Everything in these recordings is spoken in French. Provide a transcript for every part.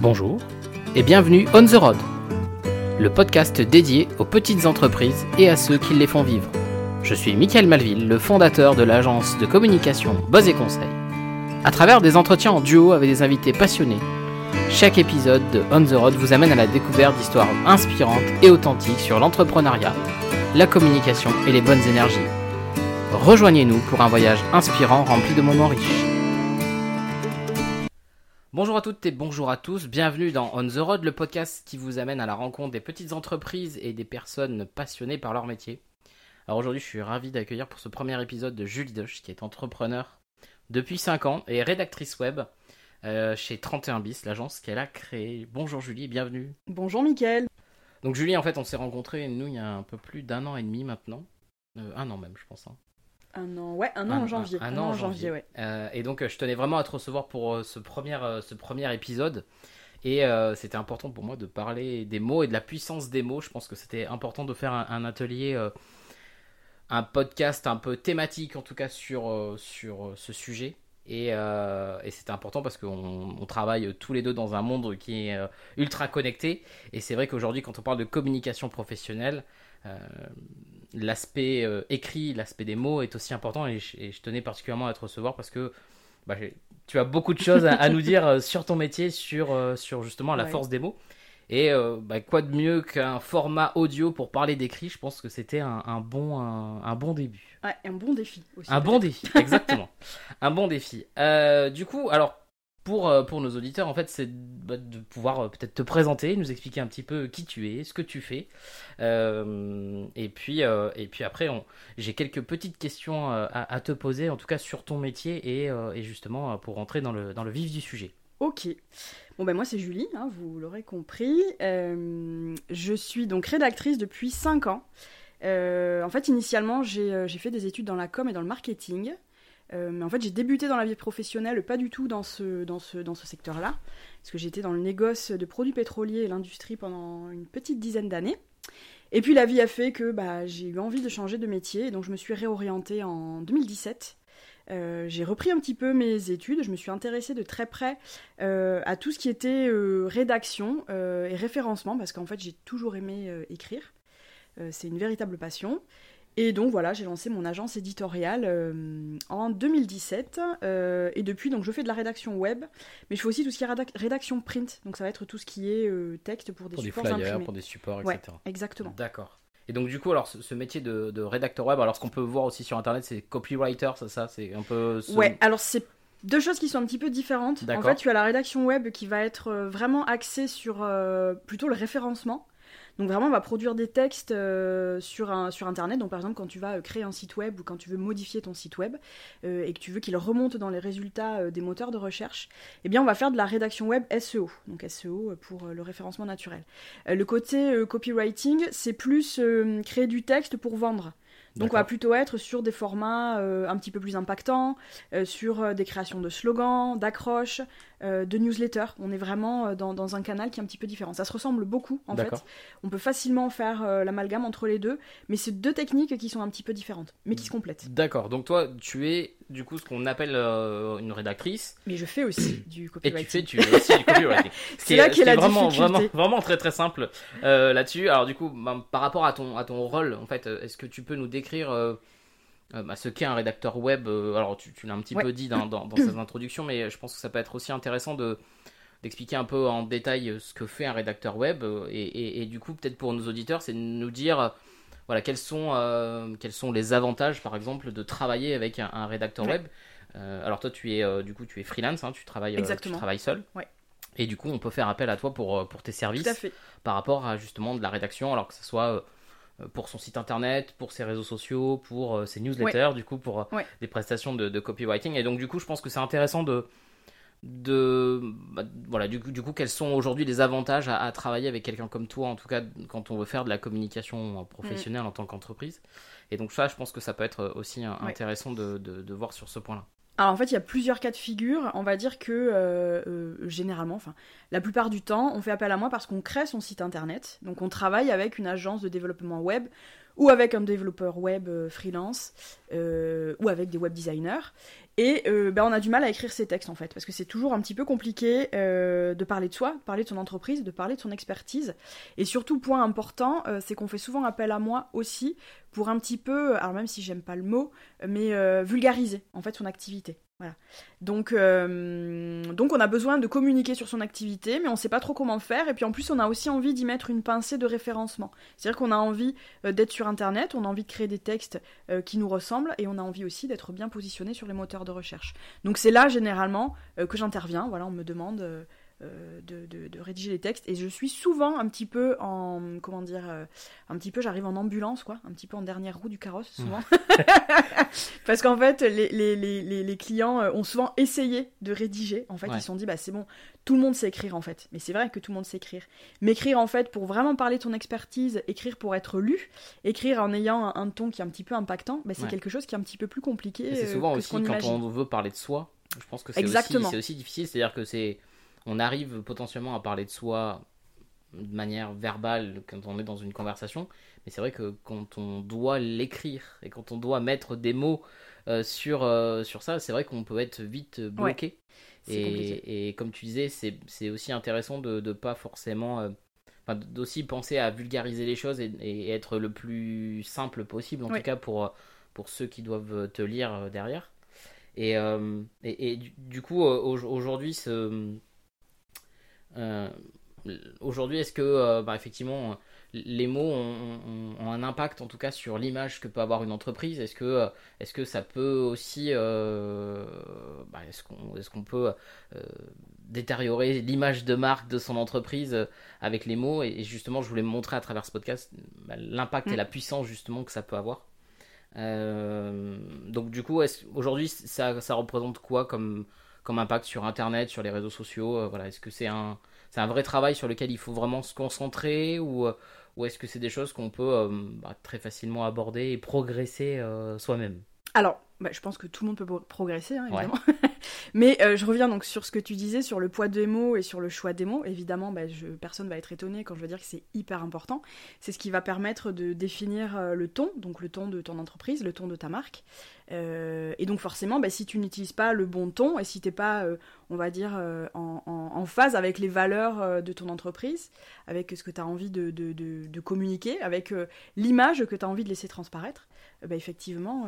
Bonjour et bienvenue On the Road, le podcast dédié aux petites entreprises et à ceux qui les font vivre. Je suis Michael Malville, le fondateur de l'agence de communication Buzz et Conseil. À travers des entretiens en duo avec des invités passionnés, chaque épisode de On the Road vous amène à la découverte d'histoires inspirantes et authentiques sur l'entrepreneuriat, la communication et les bonnes énergies. Rejoignez-nous pour un voyage inspirant rempli de moments riches. Bonjour à toutes et bonjour à tous, bienvenue dans On the Road, le podcast qui vous amène à la rencontre des petites entreprises et des personnes passionnées par leur métier. Alors aujourd'hui, je suis ravi d'accueillir pour ce premier épisode de Julie Doche, qui est entrepreneur depuis 5 ans et rédactrice web euh, chez 31 bis, l'agence qu'elle a créée. Bonjour Julie, bienvenue. Bonjour Mickaël. Donc Julie, en fait, on s'est rencontrés, nous, il y a un peu plus d'un an et demi maintenant. Euh, un an même, je pense. hein. Un an, ouais, un an en janvier. Un, an en janvier, ouais. Euh, et donc, euh, je tenais vraiment à te recevoir pour euh, ce, premier, euh, ce premier épisode. Et c'était important pour moi de parler des mots et de la puissance des mots. Je pense que c'était important de faire un, atelier, un podcast un peu thématique, en tout cas, sur, sur ce sujet. Et, et c'était important parce qu'on on travaille tous les deux dans un monde qui est ultra connecté. Et c'est vrai qu'aujourd'hui, quand on parle de communication professionnelle, l'aspect euh, écrit, l'aspect des mots est aussi important. Et je, et je tenais particulièrement à te recevoir parce que bah, tu as beaucoup de choses à, à nous dire euh, sur ton métier, sur, euh, sur justement la Ouais. force des mots. Et euh, bah, quoi de mieux qu'un format audio pour parler d'écrit? Je pense que c'était un, un bon, un, un bon début. Ouais, un bon défi aussi. Un bon défi, exactement. un bon défi. Euh, du coup, alors, pour, euh, pour nos auditeurs, en fait, c'est bah, de pouvoir euh, peut-être te présenter, nous expliquer un petit peu qui tu es, ce que tu fais. Euh, et, puis, et puis après, j'ai quelques petites questions à, te poser, en tout cas sur ton métier et, justement pour rentrer dans le, vif du sujet. Ok. Bon, ben moi, c'est Julie, hein, vous l'aurez compris. Je suis donc rédactrice depuis 5 ans. En fait, initialement, j'ai fait des études dans la com et dans le marketing. Euh, mais en fait, j'ai débuté dans la vie professionnelle, pas du tout dans ce, dans ce, dans ce secteur-là, parce que j'étais dans le négoce de produits pétroliers et l'industrie pendant une petite dizaine d'années. Et puis la vie a fait que bah, j'ai eu envie de changer de métier, et donc je me suis réorientée en 2017. Euh, j'ai repris un petit peu mes études, je me suis intéressée de très près euh, à tout ce qui était rédaction et référencement, parce qu'en fait j'ai toujours aimé écrire. C'est une véritable passion. Et donc voilà, j'ai lancé mon agence éditoriale euh, en 2017. euh, et depuis, donc je fais de la rédaction web, mais je fais aussi tout ce qui est rédac- rédaction print. Donc ça va être tout ce qui est euh, texte pour des Pour des flyers, imprimés. pour des supports, Ouais. etc. Exactement. D'accord. Et donc du coup, alors ce, ce métier de, de rédacteur web, alors ce qu'on peut voir aussi sur internet, c'est copywriter, c'est ça, c'est un peu. ce- Ouais, alors c'est deux choses qui sont un petit peu différentes. En fait, tu as la rédaction web qui va être vraiment axée sur plutôt le référencement. Donc vraiment, on va produire des textes euh, sur, un, sur Internet. Donc par exemple, quand tu vas euh, créer un site web ou quand tu veux modifier ton site web euh, et que tu veux qu'il remonte dans les résultats euh, des moteurs de recherche, eh bien on va faire de la rédaction web SEO. Donc SEO pour le référencement naturel. Le côté copywriting, c'est plus créer du texte pour vendre. Donc on va plutôt être sur des formats euh, un petit peu plus impactants, euh, sur euh, des créations de slogans, d'accroches, euh, de newsletters. On est vraiment euh, dans, dans un canal qui est un petit peu différent. Ça se ressemble beaucoup en fait. On peut facilement faire euh, l'amalgame entre les deux, mais c'est deux techniques qui sont un petit peu différentes, mais qui se complètent. D'accord. Donc toi, tu es du coup ce qu'on appelle euh, une rédactrice. Mais je fais aussi du Et tu copywriting. fais, tu fais aussi du copywriting. Ce C'est là qu'est la vraiment, difficulté. vraiment, vraiment très très simple là-dessus. Alors du coup, ben, par rapport à ton, à ton rôle, en fait, est-ce que tu peux nous décrire euh, bah, ce qu'est un rédacteur web euh, Alors tu, tu l'as un petit Ouais. peu dit dans, dans, dans cette introduction, mais je pense que ça peut être aussi intéressant de d'expliquer un peu en détail euh, ce que fait un rédacteur web et, et- et du coup peut-être pour nos auditeurs c'est de nous dire voilà quels sont euh, quels sont les avantages par exemple de travailler avec un, un rédacteur Ouais. web alors toi tu es du coup tu es freelance hein, tu travailles tu travailles seul Ouais. et du coup on peut faire appel à toi pour pour tes services par rapport à justement de la rédaction, alors que ce soit pour son site internet, pour ses réseaux sociaux, pour euh, ses newsletters, du coup pour euh, Ouais. des prestations de, de copywriting. Et donc du coup, je pense que c'est intéressant de de bah, voilà du coup, du coup quels sont aujourd'hui les avantages à, à travailler avec quelqu'un comme toi en tout cas quand on veut faire de la communication euh, professionnelle en tant qu'entreprise et donc ça je pense que ça peut être aussi euh, Ouais. intéressant de, de, de voir sur ce point là Alors en fait, il y a plusieurs cas de figure. On va dire que euh, euh, généralement, enfin, la plupart du temps, on fait appel à moi parce qu'on crée son site internet. Donc on travaille avec une agence de développement web ou avec un développeur web freelance, ou avec des web designers. Et ben, on a du mal à écrire ces textes en fait, parce que c'est toujours un petit peu compliqué de parler de soi, de parler de son entreprise, de parler de son expertise. Et surtout, point important, c'est qu'on fait souvent appel à moi aussi pour un petit peu, alors même si j'aime pas le mot, mais vulgariser en fait son activité. Voilà. Donc, euh, donc on a besoin de communiquer sur son activité, mais on ne sait pas trop comment faire. Et puis en plus, on a aussi envie d'y mettre une pincée de référencement. C'est-à-dire qu'on a envie euh, d'être sur Internet, on a envie de créer des textes euh, qui nous ressemblent, et on a envie aussi d'être bien positionné sur les moteurs de recherche. Donc c'est là généralement que j'interviens. Voilà, on me demande euh, de, rédiger les textes. Et je suis souvent un petit peu en comment dire euh, un petit peu j'arrive en ambulance quoi. Un petit peu en dernière roue du carrosse souvent. Parce qu'en fait les, les, les, les, clients euh, ont souvent essayé de rédiger. En fait ils se sont dit bah c'est bon tout le monde sait écrire en fait. Mais c'est vrai que tout le monde sait écrire. Mais écrire en fait pour vraiment parler de ton expertise écrire pour être lu écrire en ayant un, ton qui est un petit peu impactant bah, c'est quelque chose qui est un petit peu plus compliqué c'est souvent aussi quand on veut parler de soi je pense que c'est aussi, aussi difficile. C'est à dire que c'est on arrive potentiellement à parler de soi de manière verbale quand on est dans une conversation, mais c'est vrai que quand on doit l'écrire et quand on doit mettre des mots euh, sur, euh, sur ça, c'est vrai qu'on peut être vite bloqué. et, et, comme tu disais, c'est aussi intéressant de ne pas forcément... Euh, d'aussi penser à vulgariser les choses et, être le plus simple possible, en tout cas pour, pour ceux qui doivent te lire derrière. Et, et, du, coup, aujourd'hui, ce euh, aujourd'hui, est-ce que, euh, bah, effectivement, les mots ont, un impact en tout cas sur l'image que peut avoir une entreprise? Est-ce que, euh, est que ça peut aussi, bah, est-ce qu'on est qu'on peut détériorer l'image de marque de son entreprise avec les mots? Et, justement, je voulais montrer à travers ce podcast bah, l'impact et mm. la puissance justement que ça peut avoir. donc du coup, aujourd'hui, ça, ça représente quoi comme comme impact sur Internet, sur les réseaux sociaux Voilà, est-ce que c'est un c'est un vrai travail sur lequel il faut vraiment se concentrer ou, euh, ou est-ce que c'est des choses qu'on peut euh, bah, très facilement aborder et progresser euh, soi-même? Alors, bah, je pense que tout le monde peut progresser, hein, évidemment. Mais je reviens donc sur ce que tu disais, sur le poids des mots et sur le choix des mots. Évidemment, bah, je, personne va être étonné quand je veux dire que c'est hyper important. C'est ce qui va permettre de définir le ton, donc le ton de ton entreprise, le ton de ta marque. Euh, et donc forcément, bah, si tu n'utilises pas le bon ton et si tu n'es pas, euh, on va dire, euh, en, phase avec les valeurs de ton entreprise, avec ce que tu as envie de, communiquer, avec l'image que tu as envie de laisser transparaître, bah, effectivement,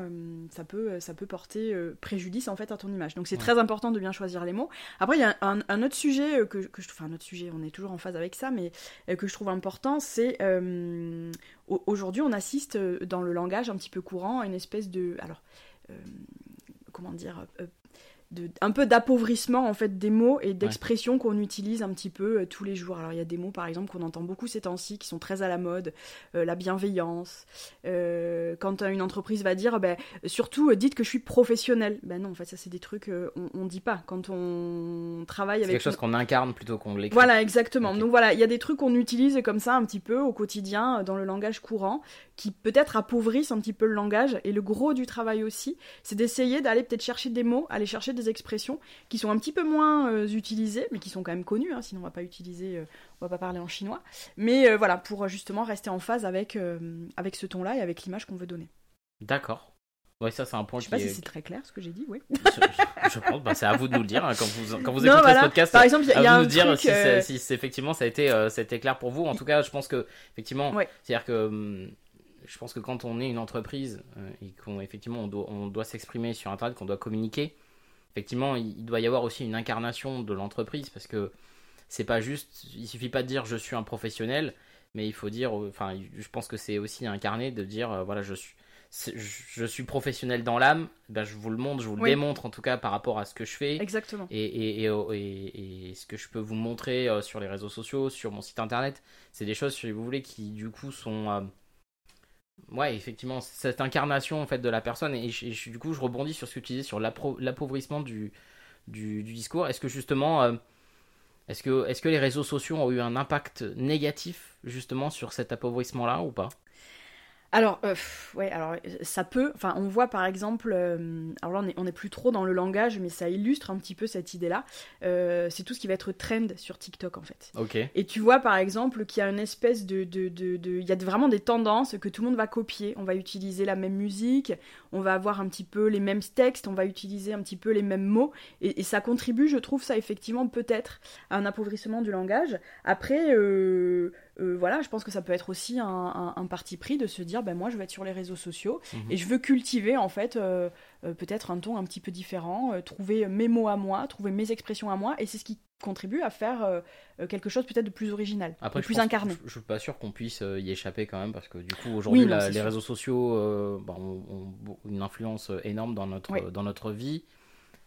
ça, peut, ça peut porter préjudice en fait à ton image. Donc c'est très important de bien choisir les mots. Après, il y a un, autre sujet que, que je enfin un autre sujet, on est toujours en phase avec ça, mais que je trouve important, c'est aujourd'hui on assiste dans le langage un petit peu courant à une espèce de, alors euh, comment dire, un peu d'appauvrissement en fait des mots et d'expressions qu'on utilise un petit peu euh, tous les jours. Alors il y a des mots par exemple qu'on entend beaucoup ces temps-ci qui sont très à la mode, euh, la bienveillance. Euh, quand une entreprise va dire, ben, surtout dites que je suis professionnel. Ben non, en fait ça c'est des trucs on, on dit pas quand on travaille avec. quelque chose qu'on incarne plutôt qu'on l'écrit. Voilà exactement. Donc voilà, il y a des trucs qu'on utilise comme ça un petit peu au quotidien dans le langage courant qui peut-être appauvrissent un petit peu le langage et le gros du travail aussi, c'est d'essayer d'aller peut-être chercher des mots, aller chercher des expressions qui sont un petit peu moins euh, utilisées, mais qui sont quand même connues, hein, sinon on va pas utiliser, euh, on va pas parler en chinois. Mais euh, voilà, pour justement rester en phase avec, avec ce ton-là et avec l'image qu'on veut donner. D'accord. Ouais, ça c'est un point je sais pas si c'est très clair ce que j'ai dit, oui. je, pense, bah, c'est à vous de nous le dire hein, quand vous quand vous écoutez ce podcast. Par exemple, il y a, un nous dire si, si effectivement ça a été ça a été clair pour vous. En tout cas, je pense que effectivement, c'est-à-dire que hum, je pense que quand on est une entreprise et qu'on effectivement on doit, on doit s'exprimer sur internet, qu'on doit communiquer, effectivement, il doit y avoir aussi une incarnation de l'entreprise parce que c'est pas juste, il suffit pas de dire je suis un professionnel, mais il faut dire, enfin, je pense que c'est aussi incarné de dire euh, voilà, je suis, je suis professionnel dans l'âme, ben je vous le montre, je vous le démontre en tout cas par rapport à ce que je fais. Exactement. Et, et, et, et, ce que je peux vous montrer euh, sur les réseaux sociaux, sur mon site internet, c'est des choses, si vous voulez, qui du coup sont euh, ouais, effectivement, cette incarnation en fait de la personne. Et, du coup, je rebondis sur ce que tu disais sur l'appauvrissement du, du, discours. Est-ce que justement, euh, est-ce que, est que les réseaux sociaux ont eu un impact négatif justement sur cet appauvrissement-là ou pas? Alors, euh, ouais, alors ça peut. Enfin, on voit par exemple. euh, alors là, on est, on est plus trop dans le langage, mais ça illustre un petit peu cette idée-là. Euh, c'est tout ce qui va être trend sur TikTok en fait. Ok. Et tu vois par exemple qu'il y a une espèce de, de, de, de- il y a vraiment des tendances que tout le monde va copier. On va utiliser la même musique, on va avoir un petit peu les mêmes textes, on va utiliser un petit peu les mêmes mots, et, et ça contribue, je trouve ça effectivement peut-être à un appauvrissement du langage. Après, euh, euh, voilà, je pense que ça peut être aussi un, un- un parti pris de se dire, ben moi je vais être sur les réseaux sociaux Mhm. et je veux cultiver en fait euh, peut-être un ton un petit peu différent, trouver mes mots à moi, trouver mes expressions à moi, et c'est ce qui contribue à faire euh, quelque chose peut-être de plus original, Après, de plus incarné. Je, je suis pas sûr qu'on puisse euh, y échapper quand même parce que du coup aujourd'hui Oui, non, les sûr. réseaux sociaux euh, bah, ont, une influence énorme dans notre Oui. dans notre vie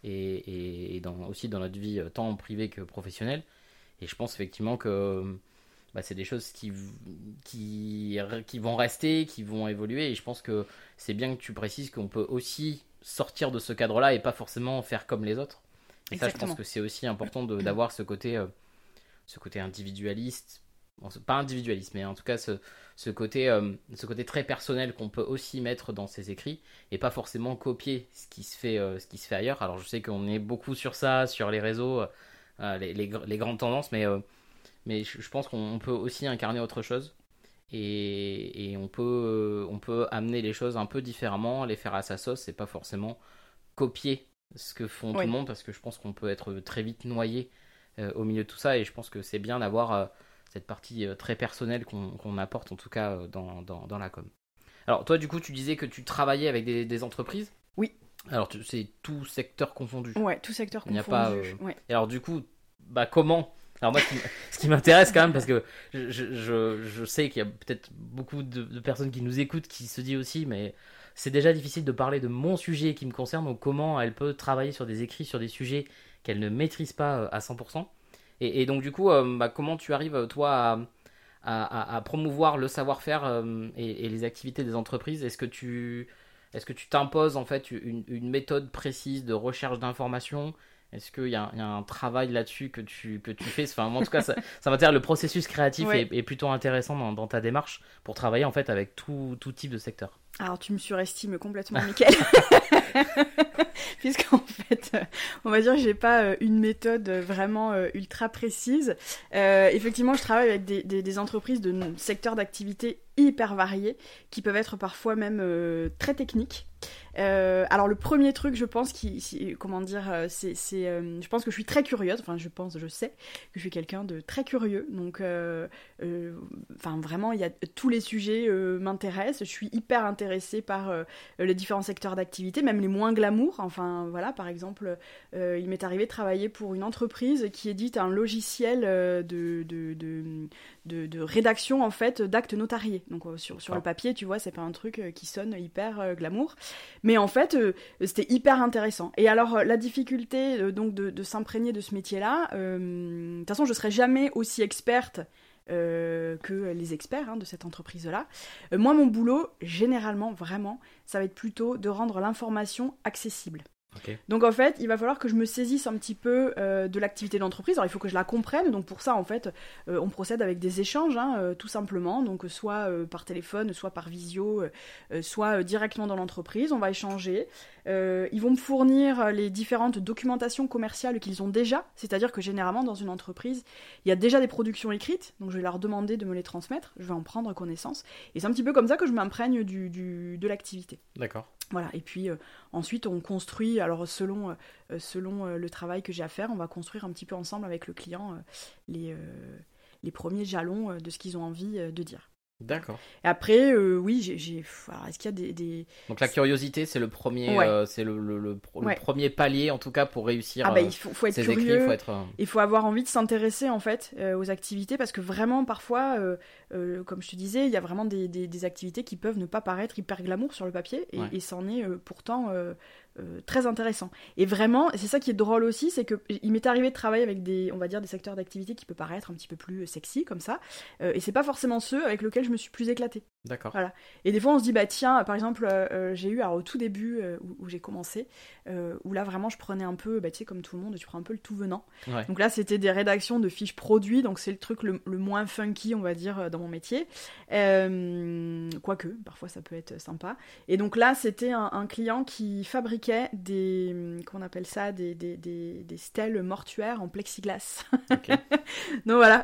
et, et- et dans, aussi dans notre vie tant privée que professionnelle. Et je pense effectivement que bah, c'est des choses qui, qui, qui vont rester, qui vont évoluer. Et je pense que c'est bien que tu précises qu'on peut aussi sortir de ce cadre-là et pas forcément faire comme les autres. Et ça, je pense que c'est aussi important d'avoir ce côté, euh, ce côté individualiste. Bon, pas individualiste, mais en tout cas ce, ce côté, euh, ce côté très personnel qu'on peut aussi mettre dans ses écrits et pas forcément copier ce qui se fait, euh, ce qui se fait ailleurs. Alors je sais qu'on est beaucoup sur ça, sur les réseaux, les, les gr- les grandes tendances, mais, mais je, je pense qu'on on peut aussi incarner autre chose et, et on, peut, on peut amener les choses un peu différemment, les faire à sa sauce et pas forcément copier ce que font tout Oui. le monde parce que je pense qu'on peut être très vite noyé euh, au milieu de tout ça et je pense que c'est bien d'avoir euh, cette partie euh, très personnelle qu'on qu'on apporte en tout cas dans, dans, dans la com. Alors toi du coup tu disais que tu travaillais avec des, des entreprises? Oui. Alors c'est tout secteur confondu. Ouais, tout secteur Il n'y a confondu. pas, ouais. Et alors du coup, bah comment? Alors moi, ce qui m'intéresse quand même, parce que je, je, je- je sais qu'il y a peut-être beaucoup de, de personnes qui nous écoutent qui se disent aussi, mais c'est déjà difficile de parler de mon sujet qui me concerne, donc comment elle peut travailler sur des écrits, sur des sujets qu'elle ne maîtrise pas euh, à 100%. Et, et donc du coup, euh, bah, comment tu arrives, toi, à, à- à- à promouvoir le savoir-faire euh, et, et les activités des entreprises? Est-ce que tu... Est-ce que tu t'imposes en fait une, une méthode précise de recherche d'informations? Est-ce qu'il y, a il y a un travail là-dessus que tu, que tu fais? Enfin, En tout cas, ça, ça m'intéresse. Le processus créatif Ouais. est, est plutôt intéressant dans, dans ta démarche pour travailler en fait avec tout, tout type de secteur. Alors tu me surestimes complètement, Mickaël. Puisqu'en fait, euh, on va dire que j'ai pas euh, une méthode euh, vraiment ultra précise. Euh, effectivement, je travaille avec des, des- des entreprises de secteurs d'activité hyper variés, qui peuvent être parfois même euh, très techniques. Euh, alors le premier truc, je pense, qui, si- comment dire, c'est, euh, je pense que je suis très curieuse. Enfin, je pense, je sais que je suis quelqu'un de très curieux. Donc, enfin, vraiment, il y a tous les sujets m'intéressent. Je suis hyper intéressée par euh, les différents secteurs d'activité, même les moins glamour. Enfin, voilà, par exemple, euh, il m'est arrivé de travailler pour une entreprise qui édite un logiciel euh, de, de, de, de- rédaction en fait d'actes notariés. Donc sur, sur le papier, tu vois, c'est pas un truc qui sonne hyper glamour, mais en fait, c'était hyper intéressant. Et alors la difficulté donc de, s'imprégner de ce métier-là, de toute façon, je serai jamais aussi experte. Euh, que les experts hein, de cette entreprise-là. Euh, moi, mon boulot, généralement, vraiment, ça va être plutôt de rendre l'information accessible. Donc en fait, il va falloir que je me saisisse un petit peu euh, de l'activité de l'entreprise. Alors il faut que je la comprenne. Donc pour ça, en fait, euh, on procède avec des échanges, hein, euh, tout simplement. Donc soit par téléphone, soit par visio, soit directement dans l'entreprise. On va échanger. Ils vont me fournir les différentes documentations commerciales qu'ils ont déjà. C'est-à-dire que généralement, dans une entreprise, il y a déjà des productions écrites. Donc je vais leur demander de me les transmettre. Je vais en prendre connaissance. Et c'est un petit peu comme ça que je m'imprègne du, du- de l'activité. D'accord. Voilà, et puis euh, ensuite on construit, alors selon, euh, selon euh, le travail que j'ai à faire, on va construire un petit peu ensemble avec le client les, premiers jalons de ce qu'ils ont envie de dire. D'accord. Et après, euh, oui, j'ai. Est-ce qu'il y a des. des- Donc la curiosité, c'est le premier, Ouais. euh, c'est le, le- le- le Ouais. premier palier en tout cas pour réussir Ah, bah euh, il faut, faut être curieux. écrits. Faut être. Il faut avoir envie de s'intéresser en fait euh, aux activités parce que vraiment parfois, comme je te disais, il y a vraiment des, des- des activités qui peuvent ne pas paraître hyper glamour sur le papier et, Ouais. et c'en est pourtant euh, euh, très intéressant. Et vraiment, c'est ça qui est drôle aussi, c'est que il m'est arrivé de travailler avec des, on va dire, des secteurs d'activité qui peuvent paraître un petit peu plus sexy comme ça, euh, et c'est pas forcément ceux avec lesquels je me suis plus éclatée. D'accord. Voilà. Et des fois, on se dit, bah tiens, par exemple, euh, j'ai eu, alors au tout début où, j'ai commencé, où là vraiment je prenais un peu, bah tu sais, comme tout le monde, tu prends un peu le tout venant. Ouais. Donc là, c'était des rédactions de fiches produits, donc c'est le truc le, le moins funky, on va dire, dans mon métier. quoique, parfois ça peut être sympa. Et donc là, c'était un, un client qui fabriquait des qu'on appelle ça des, des, des, des, stèles mortuaires en plexiglas. Donc voilà.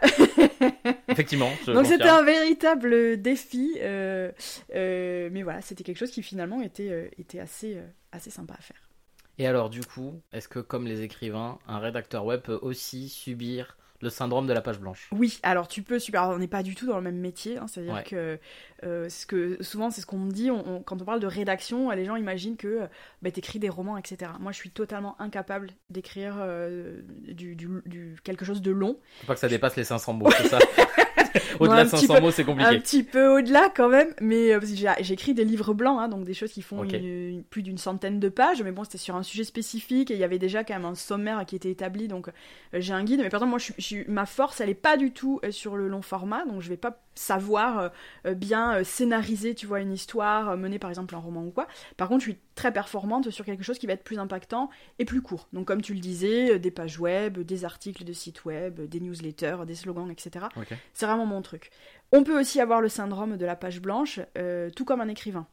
Effectivement. Donc c'était un véritable défi, euh, euh, mais voilà, c'était quelque chose qui finalement était, euh, était assez, assez sympa à faire. Et alors, du coup, est-ce que comme les écrivains, un rédacteur web peut aussi subir le syndrome de la page blanche? Oui, alors tu peux super. on n'est pas du tout dans le même métier, hein, c'est-à-dire Ouais. que, euh, ce que souvent c'est ce qu'on me dit on- on- quand on parle de rédaction, les gens imaginent que euh, bah, t'écris des romans, etc. Moi, je suis totalement incapable d'écrire euh, du, du- du- quelque chose de long. Faut pas que ça dépasse les 500 mots, c'est ça Au-delà un de petit 500 peu- mots, c'est Un compliqué. petit peu au-delà quand même, mais euh, j'écris des livres blancs, hein, donc des choses qui font Ok. une- une- plus d'une centaine de pages, mais bon, c'était sur un sujet spécifique et il y avait déjà quand même un sommaire qui était établi, donc euh, j'ai un guide. Mais par exemple, moi, je, je ma force, elle est pas du tout sur le long format, donc je vais pas savoir euh, euh, bien euh, scénariser, tu vois, une histoire, mener par exemple un roman ou quoi. Par contre, je suis très performante sur quelque chose qui va être plus impactant et plus court. Donc, comme tu le disais, des pages web, des articles de sites web, des newsletters, des slogans, etc. C'est vraiment mon truc. On peut aussi avoir le syndrome de la page blanche, euh, tout comme un écrivain.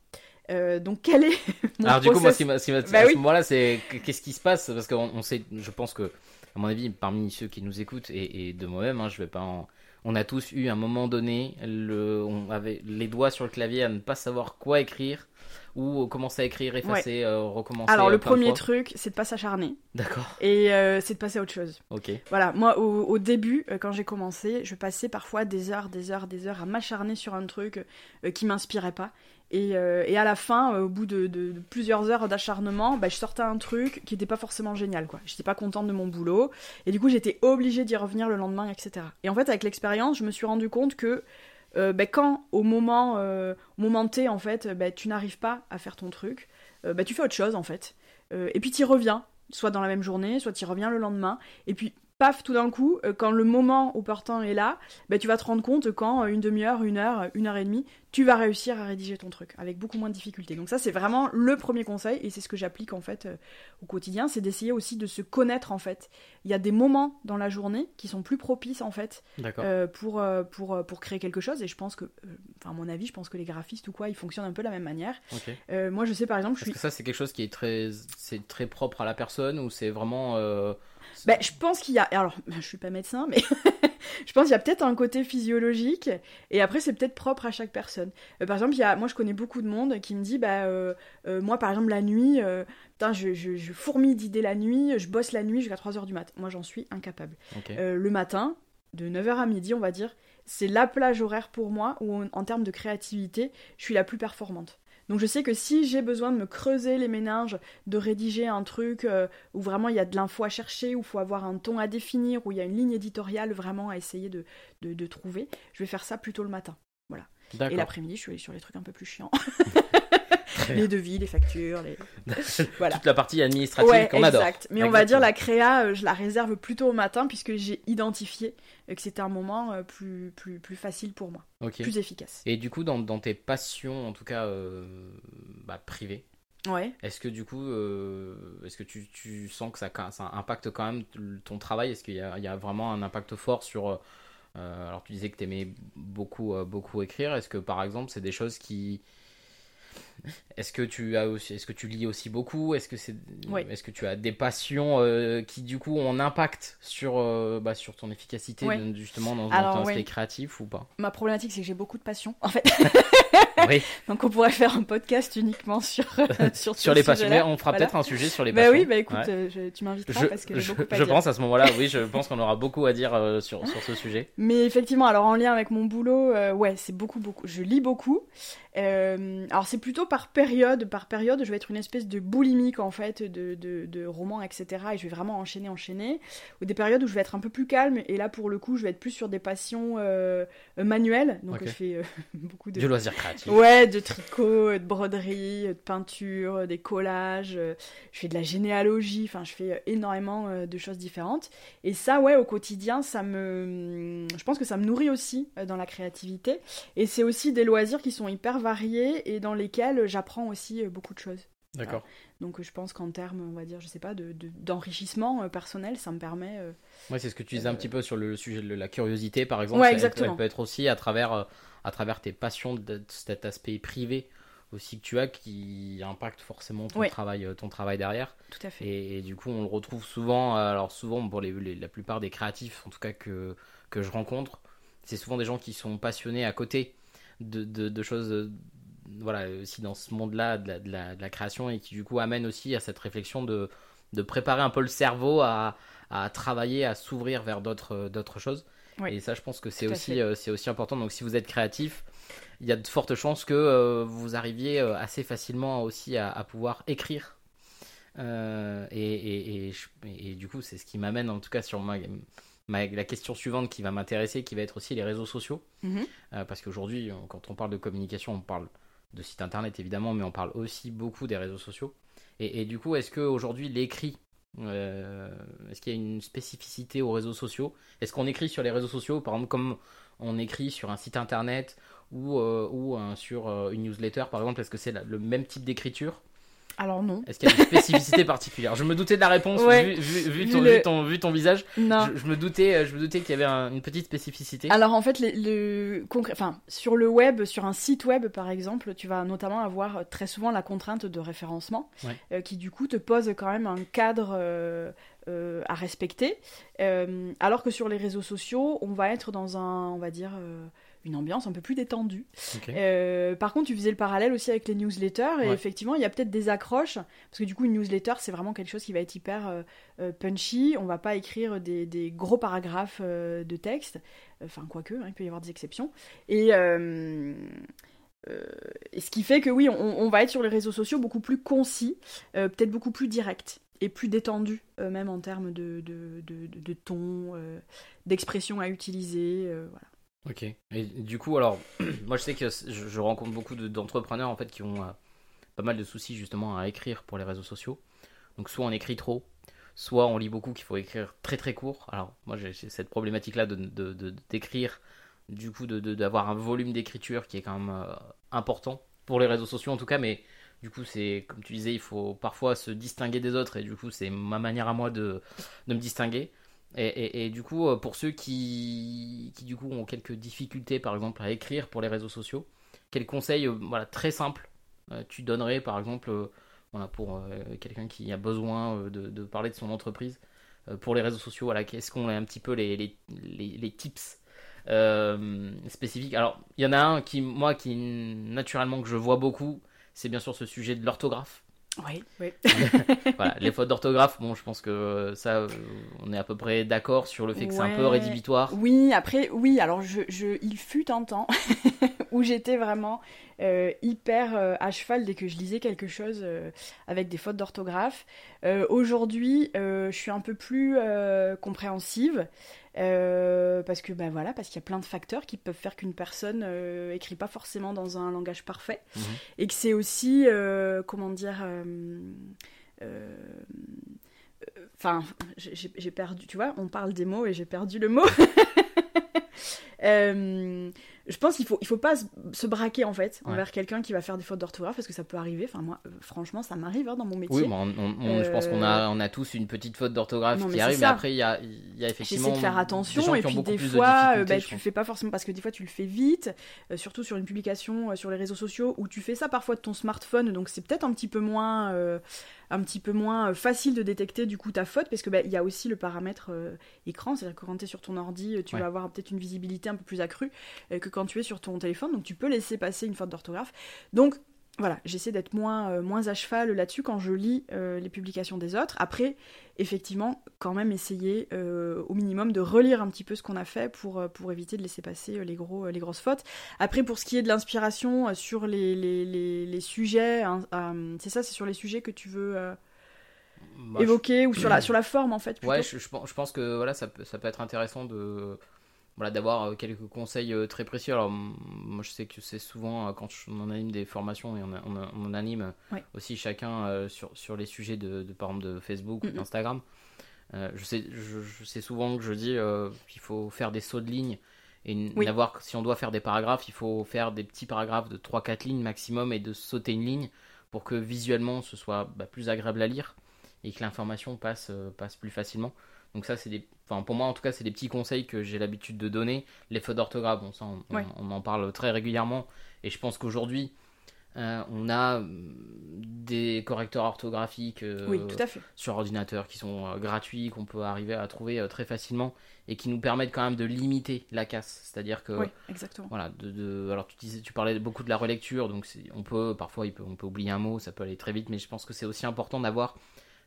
Euh, donc quel est mon Alors, du coup, moi, ce qui m'a- ce qui m'a- Bah à oui. ce moment-là, c'est que- qu'est-ce qui se passe? Parce qu'on on sait, je pense que, à mon avis, parmi ceux qui nous écoutent et, et de moi-même, hein, je vais pas en- On a tous eu à un moment donné, le, on avait les doigts sur le clavier à ne pas savoir quoi écrire ou commencer à écrire, effacer, euh, recommencer. Alors euh, le premier fois. truc, c'est de pas s'acharner D'accord. et euh, c'est de passer à autre chose. Ok. Voilà, moi au, au début, quand j'ai commencé, je passais parfois des heures, des heures, des heures à m'acharner sur un truc qui m'inspirait pas. Et, euh, et à la fin, euh, au bout de, plusieurs heures d'acharnement, bah, je sortais un truc qui n'était pas forcément génial. quoi. J'étais pas contente de mon boulot. Et du coup, j'étais obligée d'y revenir le lendemain, etc. Et en fait, avec l'expérience, je me suis rendu compte que euh, bah, quand, au moment, euh, moment T, en fait, bah, tu n'arrives pas à faire ton truc, bah, tu fais autre chose, en fait. Et puis, tu y reviens, soit dans la même journée, soit tu y reviens le lendemain. Et puis, paf, tout d'un coup, euh, quand le moment opportun est là, bah, tu vas te rendre compte quand euh, une demi-heure, une heure, une heure et demie, tu vas réussir à rédiger ton truc avec beaucoup moins de difficultés. Donc ça, c'est vraiment le premier conseil et c'est ce que j'applique en fait euh, au quotidien, c'est d'essayer aussi de se connaître en fait. Il y a des moments dans la journée qui sont plus propices en fait euh, pour, euh, pour, pour créer quelque chose et je pense que, enfin à mon avis, je pense que les graphistes ou quoi, ils fonctionnent un peu de la même manière. moi, je sais par exemple, je suis que ça, c'est quelque chose qui est très, c'est très propre à la personne ou c'est vraiment. Ben, je pense qu'il y a. Alors, je suis pas médecin, mais je pense qu'il y a peut-être un côté physiologique, et après, c'est peut-être propre à chaque personne. Euh, par exemple, il y a... moi, je connais beaucoup de monde qui me dit bah, euh, euh, moi, par exemple, la nuit, putain, je, je, je fourmille d'idées la nuit, je bosse la nuit jusqu'à 3h du mat. Moi, j'en suis incapable. Le matin, de 9h à midi, on va dire, c'est la plage horaire pour moi où, en termes de créativité, je suis la plus performante. Donc je sais que si j'ai besoin de me creuser les méninges, de rédiger un truc euh, où vraiment il y a de l'info à chercher, où il faut avoir un ton à définir, où il y a une ligne éditoriale vraiment à essayer de, de, de trouver, je vais faire ça plutôt le matin. Et D'accord. l'après-midi, je suis allée sur les trucs un peu plus chiants. Les devis, les factures, les... voilà. Toute la partie administrative Ouais, qu'on adore. exact. Mais on va dire la créa, euh, je la réserve plutôt au matin puisque j'ai identifié euh, que c'était un moment euh, plus, plus, plus facile pour moi, plus efficace. Et du coup, dans, dans tes passions, en tout cas euh, bah, privées, Ouais. est-ce que du coup, euh, est-ce que tu, tu sens que ça, ça impacte quand même ton travail? Est-ce qu'il y y a vraiment un impact fort sur... euh, alors tu disais que tu aimais beaucoup, euh, beaucoup écrire. Est-ce que par exemple, c'est des choses qui... Est-ce que tu as aussi, est-ce que tu lis aussi beaucoup? Est-ce que c'est, Oui. est-ce que tu as des passions euh, qui du coup ont un impact sur, euh, bah, sur ton efficacité de- justement dans, Alors, ton oui. aspect créatif ou pas? Ma problématique, c'est que j'ai beaucoup de passion, en fait. Oui. Donc on pourrait faire un podcast uniquement sur, sur, Sur les passions, mais on fera Voilà. peut-être un sujet sur les Bah passions. oui, bah écoute, Ouais. euh, je- tu m'inviteras Je, parce que je- beaucoup à je dire. pense à ce moment-là, oui, je pense qu'on aura beaucoup à dire euh, sur, sur ce sujet. Mais effectivement, alors en lien avec mon boulot, euh, ouais, c'est beaucoup, beaucoup. Je lis beaucoup. Euh, alors c'est plutôt par période, par période, je vais être une espèce de boulimique en fait de, de, de romans, etc. Et je vais vraiment enchaîner, enchaîner. Ou des périodes où je vais être un peu plus calme, et là pour le coup je vais être plus sur des passions euh, manuelles. Donc je fais euh, beaucoup de... Du loisir créatif. Ouais, de tricot, de broderie, de peinture, des collages. euh, Je fais de la généalogie. Enfin, je fais euh, énormément euh, de choses différentes. Et ça, ouais, au quotidien, ça me, je pense que ça me nourrit aussi euh, dans la créativité. Et c'est aussi des loisirs qui sont hyper variés et dans lesquels j'apprends aussi euh, beaucoup de choses. D'accord. Donc, euh, je pense qu'en termes, on va dire, je sais pas, de de- d'enrichissement euh, personnel, ça me permet. euh, Ouais, c'est ce que tu disais un Euh, petit peu sur le sujet de la curiosité, par exemple. Ouais, Ça, elle exactement. Elle peut être aussi à travers, euh, à travers tes passions, de, cet aspect privé aussi que tu as qui impacte forcément ton, travail, euh, ton travail derrière. Tout à fait. Et, et du coup, on le retrouve souvent, euh, alors souvent pour les, les- la plupart des créatifs, en tout cas que, que je rencontre, c'est souvent des gens qui sont passionnés à côté de, de- de choses, euh, voilà, aussi dans ce monde-là de la, de la- de la création et qui du coup amènent aussi à cette réflexion de, de préparer un peu le cerveau à, à travailler, à s'ouvrir vers d'autres d'autres choses. Oui. Et ça, je pense que c'est aussi, euh, c'est aussi important. Donc, si vous êtes créatif, il y a de fortes chances que euh, vous arriviez euh, assez facilement aussi à, à pouvoir écrire. Euh, et, et, et, du coup, c'est ce qui m'amène en tout cas sur ma, ma- la question suivante qui va m'intéresser, qui va être aussi les réseaux sociaux. Mhm. Euh, parce qu'aujourd'hui, quand on parle de communication, on parle de site internet évidemment, mais on parle aussi beaucoup des réseaux sociaux. Et, et du coup, est-ce qu'aujourd'hui, l'écrit, euh, est-ce qu'il y a une spécificité aux réseaux sociaux? Est-ce qu'on écrit sur les réseaux sociaux, par exemple, comme on écrit sur un site internet ou, euh, euh, sur une newsletter, par exemple Est-ce que c'est le même type d'écriture? Alors non. Est-ce qu'il y a une spécificité particulière? Je me doutais de la réponse Ouais. vu, vu- vu Vu ton, le- vu ton- vu ton visage. Non. Je, je me doutais, euh, je me doutais qu'il y avait un- une petite spécificité. Alors en fait, les, enfin, sur le web, sur un site web par exemple, tu vas notamment avoir euh, très souvent la contrainte de référencement, Ouais. euh, qui du coup te pose quand même un cadre euh, euh, à respecter. Alors que sur les réseaux sociaux, on va être dans un, on va dire, une ambiance un peu plus détendue. Euh, par contre, tu faisais le parallèle aussi avec les newsletters, et Ouais. effectivement, il y a peut-être des accroches, parce que du coup, une newsletter, c'est vraiment quelque chose qui va être hyper euh, euh, punchy. On va pas écrire des, des gros paragraphes euh, de texte, enfin, quoique, hein, il peut y avoir des exceptions. Et. et ce qui fait que oui, on, on va être sur les réseaux sociaux beaucoup plus concis, peut-être beaucoup plus direct et plus détendu, même en termes de, de, de, de- de ton, d'expression à utiliser. voilà. Ok. Et du coup, alors, moi je sais que je, rencontre beaucoup de- d'entrepreneurs en fait qui ont euh, pas mal de soucis justement à écrire pour les réseaux sociaux. Donc soit on écrit trop, soit on lit beaucoup qu'il faut écrire très très court. Alors moi j'ai cette problématique-là de de- d'écrire, du coup d'avoir un volume d'écriture qui est quand même euh, important pour les réseaux sociaux en tout cas, mais du coup c'est comme tu disais, il faut parfois se distinguer des autres et du coup c'est ma manière à moi de, de me distinguer. Et, du coup, euh, pour ceux qui, du coup ont quelques difficultés, par exemple, à écrire pour les réseaux sociaux, quels conseils, euh, voilà, très simples, euh, tu donnerais, par exemple, voilà, pour quelqu'un qui a besoin de, parler de son entreprise pour les réseaux sociaux, voilà, qu'est-ce qu'on a un petit peu les, les, les, tips spécifiques? Alors, il y en a un qui, moi, qui naturellement que je vois beaucoup, c'est bien sûr ce sujet de l'orthographe. Oui, oui. Voilà, les fautes d'orthographe, bon, je pense que euh, ça, euh, on est à peu près d'accord sur le fait que c'est un peu rédhibitoire. Oui, après, oui, alors je, je, il fut un temps où j'étais vraiment euh, hyper euh, à cheval dès que je lisais quelque chose euh, avec des fautes d'orthographe. Aujourd'hui, je suis un peu plus compréhensive. parce que ben voilà parce qu'il y a plein de facteurs qui peuvent faire qu'une personne écrit pas forcément dans un langage parfait Mhm. et que c'est aussi comment dire Enfin, j'ai j'ai perdu, tu vois, on parle des mots et j'ai perdu le mot. Euh, je pense qu'il faut, il faut pas se, braquer en fait Ouais. envers quelqu'un qui va faire des fautes d'orthographe parce que ça peut arriver. Enfin, moi, euh, franchement, ça m'arrive hein, dans mon métier. Oui, bon, on- on- je pense qu'on a, Euh, on a tous une petite faute d'orthographe qui arrive, mais après, il y a, il y a effectivement. J'essaie de faire attention et puis des de fois, euh, difficultés, bah, tu fais pas forcément parce que des fois tu le fais vite, euh, surtout sur une publication sur les réseaux sociaux où tu fais ça parfois de ton smartphone, donc c'est peut-être un petit peu moins, un petit peu moins euh, facile de détecter du coup ta faute parce que bah, il y a aussi le paramètre euh, écran, c'est-à-dire que quand tu es sur ton ordi, euh, tu Ouais. vas avoir peut-être une visibilité un peu plus accrue euh, que quand tu es sur ton téléphone, donc tu peux laisser passer une faute d'orthographe. Donc voilà, j'essaie d'être moins, euh, moins à cheval là-dessus quand je lis euh, les publications des autres. Après, effectivement, quand même essayer euh, au minimum de relire un petit peu ce qu'on a fait pour, pour éviter de laisser passer les, gros, les grosses fautes. Après, pour ce qui est de l'inspiration sur les, les, les, sujets, hein, c'est ça, c'est sur les sujets que tu veux bah, évoquer ou sur la, sur la forme en fait. Ouais, je, je, pense que voilà, ça, peut, ça peut être intéressant de voilà, d'avoir euh, quelques conseils euh, très précis. Alors, moi, je sais que c'est souvent euh, quand on anime des formations et on, anime aussi chacun sur, sur les sujets de, par exemple, de Facebook ou d'Instagram. je, sais, je, sais souvent que je dis qu'il faut faire des sauts de ligne et n'avoir, si on doit faire des paragraphes, il faut faire des petits paragraphes de 3-4 lignes maximum et de sauter une ligne pour que visuellement ce soit bah, plus agréable à lire et que l'information passe, passe plus facilement. Donc ça, c'est des, enfin pour moi en tout cas, c'est des petits conseils que j'ai l'habitude de donner. Les fautes d'orthographe, bon ça, on, en parle très régulièrement, et je pense qu'aujourd'hui, euh, on a mm, des correcteurs orthographiques euh, sur ordinateur qui sont euh, gratuits, qu'on peut arriver à trouver très facilement et qui nous permettent quand même de limiter la casse. C'est-à-dire que, oui, exactement. voilà, de, alors tu disais, tu parlais beaucoup de la relecture, donc on peut parfois il peut, on peut oublier un mot, ça peut aller très vite, mais je pense que c'est aussi important d'avoir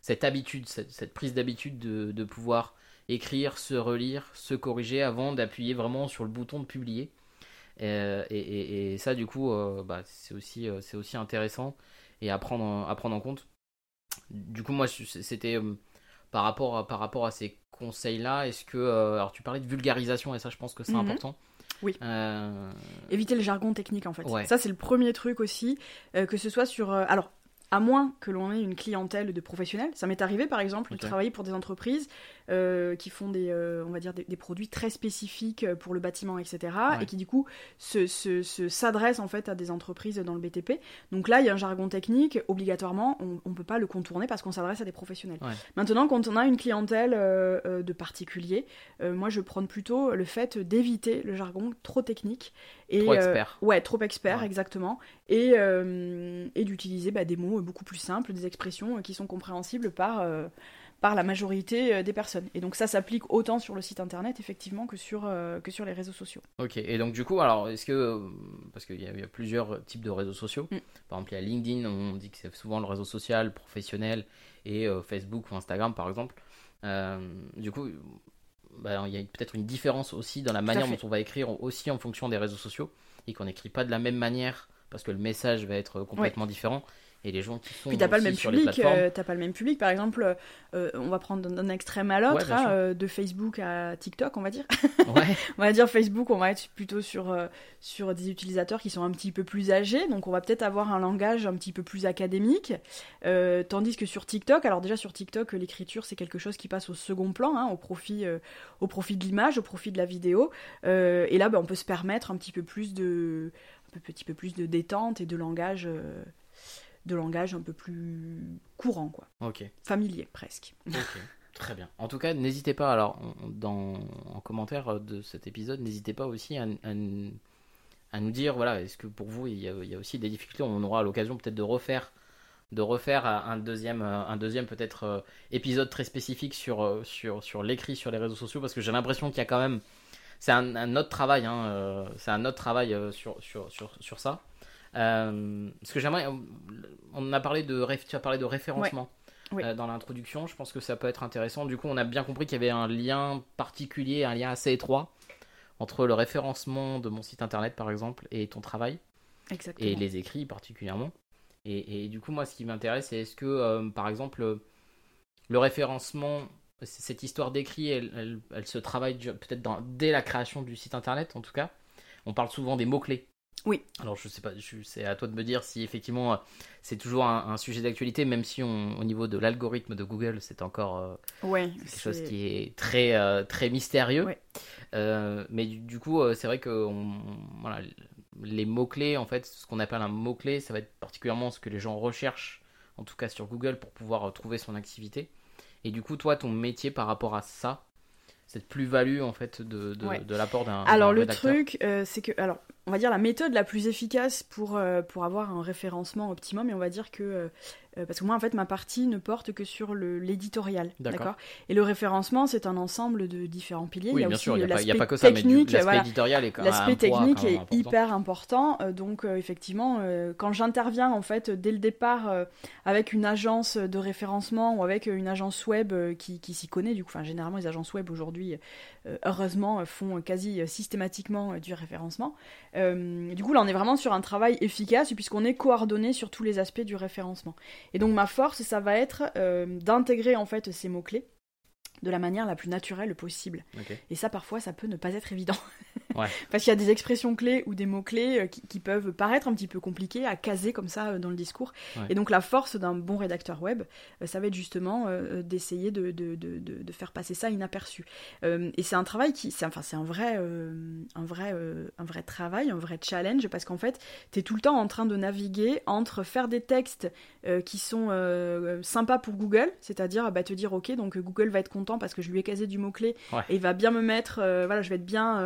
cette habitude, cette, prise d'habitude de, pouvoir écrire, se relire, se corriger avant d'appuyer vraiment sur le bouton de publier. Euh, et, ça, du coup, euh, bah, c'est aussi, euh, c'est aussi intéressant et à prendre, à prendre en compte. Du coup, moi, c'était par, rapport à, par rapport à ces conseils-là. Est-ce que. alors, tu parlais de vulgarisation et ça, je pense que c'est mhm. important. Oui. Éviter le jargon technique en fait. Ça c'est le premier truc aussi, que ce soit sur. alors à moins que l'on ait une clientèle de professionnels. Ça m'est arrivé par exemple de travailler pour des entreprises euh, qui font des, euh, on va dire des, produits très spécifiques euh, pour le bâtiment, etc. Et qui du coup s'adressent se, en fait à des entreprises dans le BTP. Donc là, il y a un jargon technique, obligatoirement, on ne peut pas le contourner parce qu'on s'adresse à des professionnels. Maintenant, quand on a une clientèle de particuliers, moi je prône plutôt le fait d'éviter le jargon trop technique. Et, trop expert. ouais, trop expert, exactement. Et, et d'utiliser bah, des mots beaucoup plus simples, des expressions qui sont compréhensibles par par la majorité euh, des personnes. Et donc ça s'applique autant sur le site internet effectivement que sur, euh, que sur les réseaux sociaux. Ok, et donc du coup, alors est-ce que, euh, parce qu'il y, a plusieurs types de réseaux sociaux, mm. par exemple il y a LinkedIn, on dit que c'est souvent le réseau social professionnel, et Facebook ou Instagram par exemple. du coup, bah, il y a peut-être une différence aussi dans la manière dont on va écrire aussi en fonction des réseaux sociaux, et qu'on n'écrit pas de la même manière, parce que le message va être complètement différent et les gens qui sont puis t'as pas le même public euh, t'as pas le même public. Par exemple euh, on va prendre d'un extrême à l'autre hein, euh, de Facebook à TikTok on va dire. Ouais. on va dire Facebook on va être plutôt sur sur des utilisateurs qui sont un petit peu plus âgés. Donc on va peut-être avoir un langage un petit peu plus académique. Tandis que sur TikTok alors déjà sur TikTok l'écriture c'est quelque chose qui passe au second plan hein, au profit au profit de l'image au profit de la vidéo. Et là ben, on peut se permettre un petit peu plus de un petit peu plus de détente et de langage de langage un peu plus courant, quoi. Ok. Familier, presque. Ok, très bien. En tout cas, n'hésitez pas, alors, dans, en commentaire de cet épisode, n'hésitez pas aussi à, à, nous dire, voilà, est-ce que pour vous, il y, a, il y a aussi des difficultés? On aura l'occasion peut-être de refaire de refaire un deuxième, un deuxième peut-être euh, épisode très spécifique sur, euh, sur, sur l'écrit sur les réseaux sociaux parce que j'ai l'impression qu'il y a quand même c'est un, autre travail hein, euh, c'est un autre travail sur, sur, sur, sur ça euh, ce que j'aimerais, on a parlé de, tu as parlé de référencement. Euh, dans l'introduction, je pense que ça peut être intéressant. Du coup, on a bien compris qu'il y avait un lien particulier, un lien assez étroit entre le référencement de mon site internet, par exemple, et ton travail. Exactement. Et les écrits particulièrement. Et, du coup, moi, ce qui m'intéresse, c'est est-ce que, euh, par exemple, le référencement, cette histoire d'écrit, elle, elle, se travaille peut-être dès la création du site internet, en tout cas. On parle souvent des mots-clés. Oui. Alors je sais pas, c'est à toi de me dire si effectivement euh, c'est toujours un, sujet d'actualité, même si on, au niveau de l'algorithme de Google c'est encore euh, quelque chose qui est très euh, très mystérieux. mais du, coup c'est vrai que voilà, les mots clés en fait, ce qu'on appelle un mot clé, ça va être particulièrement ce que les gens recherchent, en tout cas sur Google pour pouvoir trouver son activité. Et du coup toi ton métier par rapport à ça, cette plus-value en fait de, de, l'apport d'un alors le truc euh, c'est que alors on va dire la méthode la plus efficace pour euh, pour avoir un référencement optimum et on va dire que Euh, parce que moi, en fait, ma partie ne porte que sur l'éditorial. D'accord. Et le référencement, c'est un ensemble de différents piliers. Oui, il y a bien aussi sûr, il n'y a, a l'aspect pas que ça, mais technique, l'aspect voilà. éditorial est quand même L'aspect technique est important. hyper important. euh, donc, euh, effectivement, quand j'interviens, en fait, dès le départ, avec une agence de référencement ou avec une agence web qui, qui s'y connaît, du coup, enfin, généralement, les agences web aujourd'hui, heureusement, euh, font quasi euh, systématiquement euh, du référencement. Euh, du coup, là, on est vraiment sur un travail efficace puisqu'on est coordonné sur tous les aspects du référencement. Et donc, ma force, ça va être euh, d'intégrer, en fait, ces mots-clés de la manière la plus naturelle possible. Et ça, parfois, ça peut ne pas être évident. Ouais. Parce qu'il y a des expressions clés ou des mots-clés euh, qui, qui peuvent paraître un petit peu compliqués à caser comme ça euh, dans le discours. Ouais. Et donc, la force d'un bon rédacteur web, euh, ça va être justement euh, d'essayer de, de, de, de- de faire passer ça inaperçu. Euh, et c'est un travail qui. c'est- Enfin, c'est un vrai, euh, un, vrai, un vrai travail, un vrai challenge, parce qu'en fait, tu es tout le temps en train de naviguer entre faire des textes qui sont sympas pour Google, c'est-à-dire bah, te dire, ok, donc Google va être content parce que je lui ai casé du mot-clé Ouais. et il va bien me mettre, voilà, je vais être bien,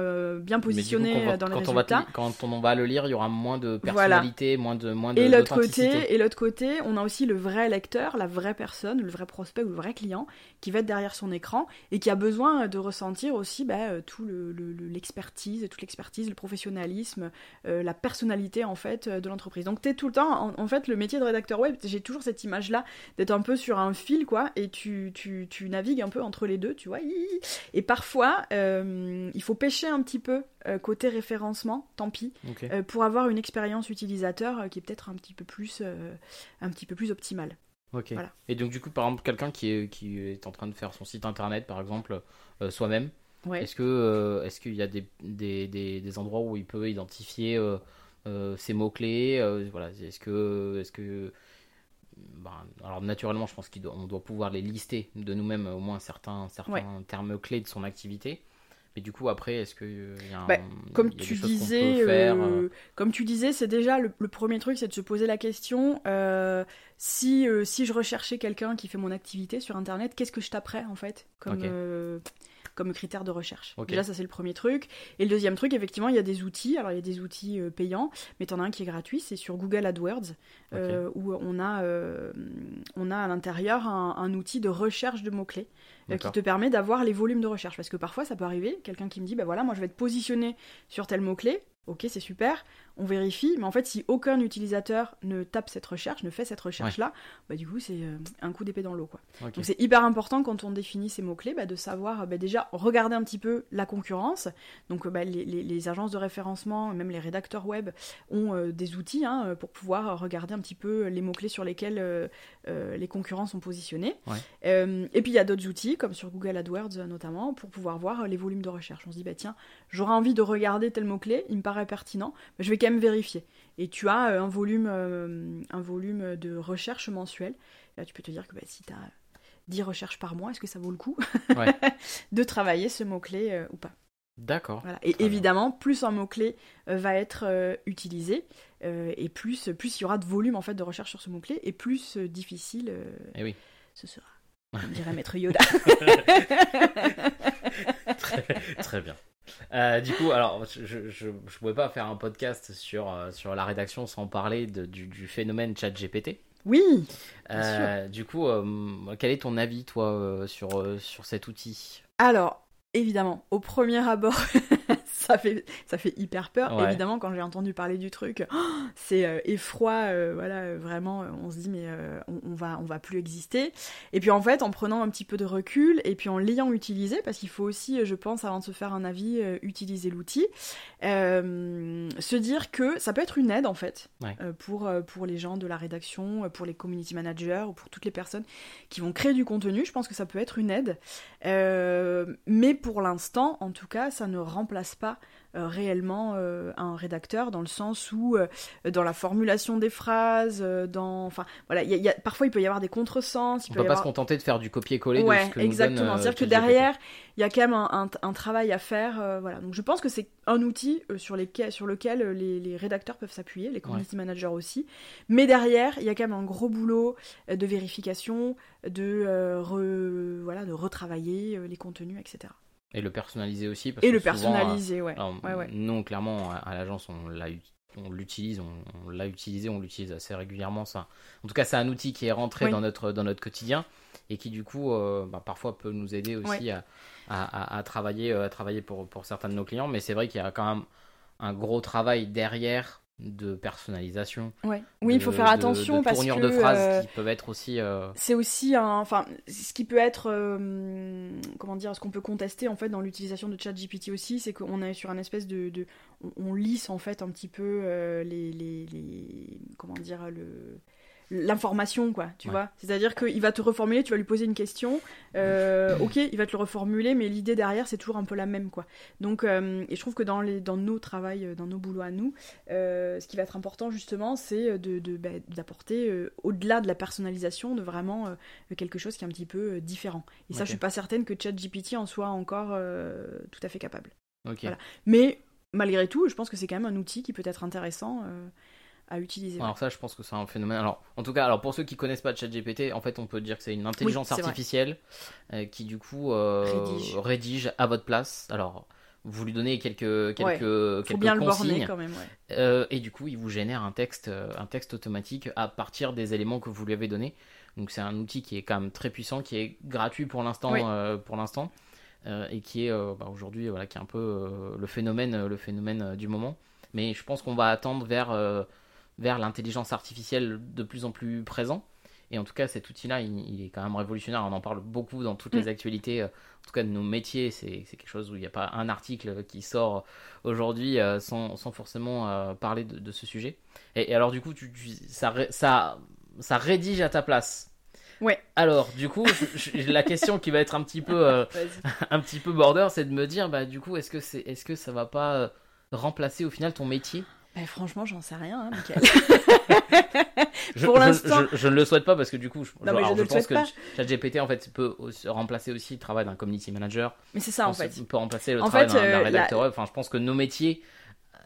bien coup, positionné quand euh, dans le quand on, va te quand on va le lire, il y aura moins de Voilà. personnalité, moins de moins de Et l'autre côté, et l'autre côté, on a aussi le vrai lecteur, la vraie personne, le vrai prospect ou le vrai client qui va être derrière son écran et qui a besoin de ressentir aussi bah, euh, tout le, le- le- l'expertise, toute l'expertise, le professionnalisme, euh, la personnalité en fait de l'entreprise. Donc t'es tout le temps, en, en fait, le métier de rédacteur web, j'ai toujours cette image-là d'être un peu sur un fil quoi, et tu, tu, tu navigues un peu entre les deux, tu vois. Et parfois, euh, il faut pêcher un petit peu euh, côté référencement, tant pis. Euh, pour avoir une expérience utilisateur euh, qui est peut-être un petit peu plus un petit peu plus optimale. Ok. Voilà. Et donc du coup, par exemple, quelqu'un qui est, qui est en train de faire son site internet, par exemple, soi-même, Ouais. est-ce que est-ce qu'il y a des, des, des, des endroits où il peut identifier ses mots clés Voilà. Est-ce que est-ce que ben, alors naturellement, je pense qu'on doit, pouvoir les lister de nous-mêmes au moins certains certains Ouais. termes clés de son activité. Mais du coup, après, est-ce que euh, y a un- Bah, Comme y a tu disais, faire, euh, euh, comme tu disais, c'est déjà le, le premier truc, c'est de se poser la question euh, si euh, si je recherchais quelqu'un qui fait mon activité sur internet, qu'est-ce que je taperais en fait comme comme critère de recherche? Déjà, ça c'est le premier truc. Et le deuxième truc, effectivement, il y a des outils. Alors, il y a des outils payants, mais t'en as un qui est gratuit, c'est sur Google AdWords, où on a, on a à l'intérieur un, un outil de recherche de mots-clés qui D'accord. te permet d'avoir les volumes de recherche. Parce que parfois, ça peut arriver, quelqu'un qui me dit, bah voilà, moi je vais te positionner sur tel mot-clé. Ok, c'est super, on vérifie, mais en fait, si aucun utilisateur ne tape cette recherche, ne fait cette recherche-là, bah du coup, c'est euh, un coup d'épée dans l'eau, quoi. Donc c'est hyper important quand on définit ces mots-clés, bah, de savoir bah, déjà regarder un petit peu la concurrence. Donc bah, les, les- les agences de référencement, même les rédacteurs web, ont euh, des outils hein, pour pouvoir regarder un petit peu les mots-clés sur lesquels euh, euh, les concurrents sont positionnés. Ouais. Et puis il y a d'autres outils, comme sur Google AdWords notamment, pour pouvoir voir les volumes de recherche. On se dit, bah tiens, j'aurais envie de regarder tel mot-clé, il me paraît pertinent, mais je vais quand même vérifier. Et tu as euh, un, volume, euh, un volume de recherche mensuel. Là, tu peux te dire que bah, si tu as 10 recherches par mois, est-ce que ça vaut le coup Ouais. de travailler ce mot-clé euh, ou pas? D'accord. voilà. Et bien. évidemment, plus un mot-clé euh, va être euh, utilisé, et plus, plus il y aura de volume en fait de recherche sur ce mot-clé, et plus difficile Eh oui. ce sera. Comme dirait Maître Yoda. très, très bien. Euh, du coup, alors, je, je pouvais pas faire un podcast sur, euh, sur la rédaction sans parler de- du, du phénomène ChatGPT. oui Euh, du coup, euh, quel est ton avis, toi, sur, sur cet outil? Alors, évidemment, au premier abord, ça fait, ça fait hyper peur. Ouais. Évidemment, quand j'ai entendu parler du truc, oh, c'est euh, effroi, euh, voilà, euh, vraiment, on se dit, mais euh, on, on va, on va plus exister. Et puis en fait, en prenant un petit peu de recul, et puis en l'ayant utilisé, parce qu'il faut aussi, je pense, avant de se faire un avis, utiliser l'outil, se dire que ça peut être une aide, en fait, Ouais. pour, pour les gens de la rédaction, pour les community managers, ou pour toutes les personnes qui vont créer du contenu. Je pense que ça peut être une aide. Mais pour l'instant, en tout cas, ça ne remplace pas euh, réellement euh, un rédacteur dans le sens où euh, dans la formulation des phrases, dans, enfin, voilà, il y a- y a- parfois il peut y avoir des contresens. Il On peut peut y pas avoir... se contenter de faire du copier-coller de Ouais, ce que nous exactement. donne, C'est-à-dire que derrière, il y a quand même un, un- un travail à faire. voilà. Donc je pense que c'est un outil sur, lesquels- sur lequel les, les rédacteurs peuvent s'appuyer, les community managers aussi. Mais derrière, il y a quand même un gros boulot de vérification, de, re- voilà, de retravailler les contenus, etc. Et le personnaliser aussi. Parce Et que le souvent, personnaliser, ouais. euh, alors, ouais, ouais. Nous, clairement, à, l'agence, on l'a eu. on l'utilise, on, l'a utilisé, on l'utilise assez régulièrement. Ça. En tout cas, c'est un outil qui est rentré dans, notre, dans notre quotidien et qui, du coup, euh, bah, parfois peut nous aider aussi à, à, à, travailler, à travailler pour, pour certains de nos clients. Mais c'est vrai qu'il y a quand même un gros travail derrière de personnalisation. Ouais. Oui, il faut faire attention de, parce que de phrases euh, qui peuvent être aussi. Euh, c'est aussi un, enfin, ce qui peut être, euh, comment dire, ce qu'on peut contester en fait dans l'utilisation de ChatGPT aussi, c'est qu'on est sur un espèce de, de on, lisse en fait un petit peu les, les, les, comment dire le l'information, quoi, tu vois. C'est-à-dire qu'il va te reformuler, tu vas lui poser une question, euh, ok, il va te le reformuler, mais l'idée derrière, c'est toujours un peu la même, quoi. Donc, euh, et je trouve que dans, les, dans nos travails, euh, dans nos boulots à nous, ce qui va être important, justement, c'est de, bah, d'apporter, au-delà de la personnalisation, de vraiment quelque chose qui est un petit peu différent. Et ça, je suis pas certaine que ChatGPT en soit encore tout à fait capable. Mais malgré tout, je pense que c'est quand même un outil qui peut être intéressant à utiliser. Alors ça, je pense que c'est un phénomène. Alors, en tout cas, alors pour ceux qui connaissent pas ChatGPT, en fait, on peut dire que c'est une intelligence artificielle euh, qui du coup euh, rédige. à votre place. Alors, vous lui donnez quelques quelques Faut quelques bien consignes, le quand même. Euh, et du coup, il vous génère un texte un texte automatique à partir des éléments que vous lui avez donnés. Donc c'est un outil qui est quand même très puissant, qui est gratuit pour l'instant pour l'instant. et qui est bah, aujourd'hui voilà qui est un peu le phénomène le phénomène du moment mais je pense qu'on va attendre vers vers l'intelligence artificielle de plus en plus présent. Et en tout cas, cet outil-là, il, est quand même révolutionnaire. On en parle beaucoup dans toutes les mm. actualités, euh, en tout cas de nos métiers. C'est quelque chose où il n'y a pas un article qui sort aujourd'hui euh, sans, sans, forcément euh, parler de, ce sujet. Et, alors, du coup, tu, ça, ça, ça rédige à ta place. Ouais. Alors, du coup, la question qui va être un petit peu, un petit peu border, c'est de me dire, bah, du coup, est-ce que, c'est est -ce que ça va pas remplacer au final ton métier? Bah, franchement, j'en sais rien, hein, Pour l'instant. Je, ne le souhaite pas parce que du coup, je, je, pense que ChatGPT en fait peut remplacer aussi le travail d'un community manager. Mais c'est ça en fait. Il peut remplacer le travail d'un euh, rédacteur web. Enfin, je pense que nos métiers,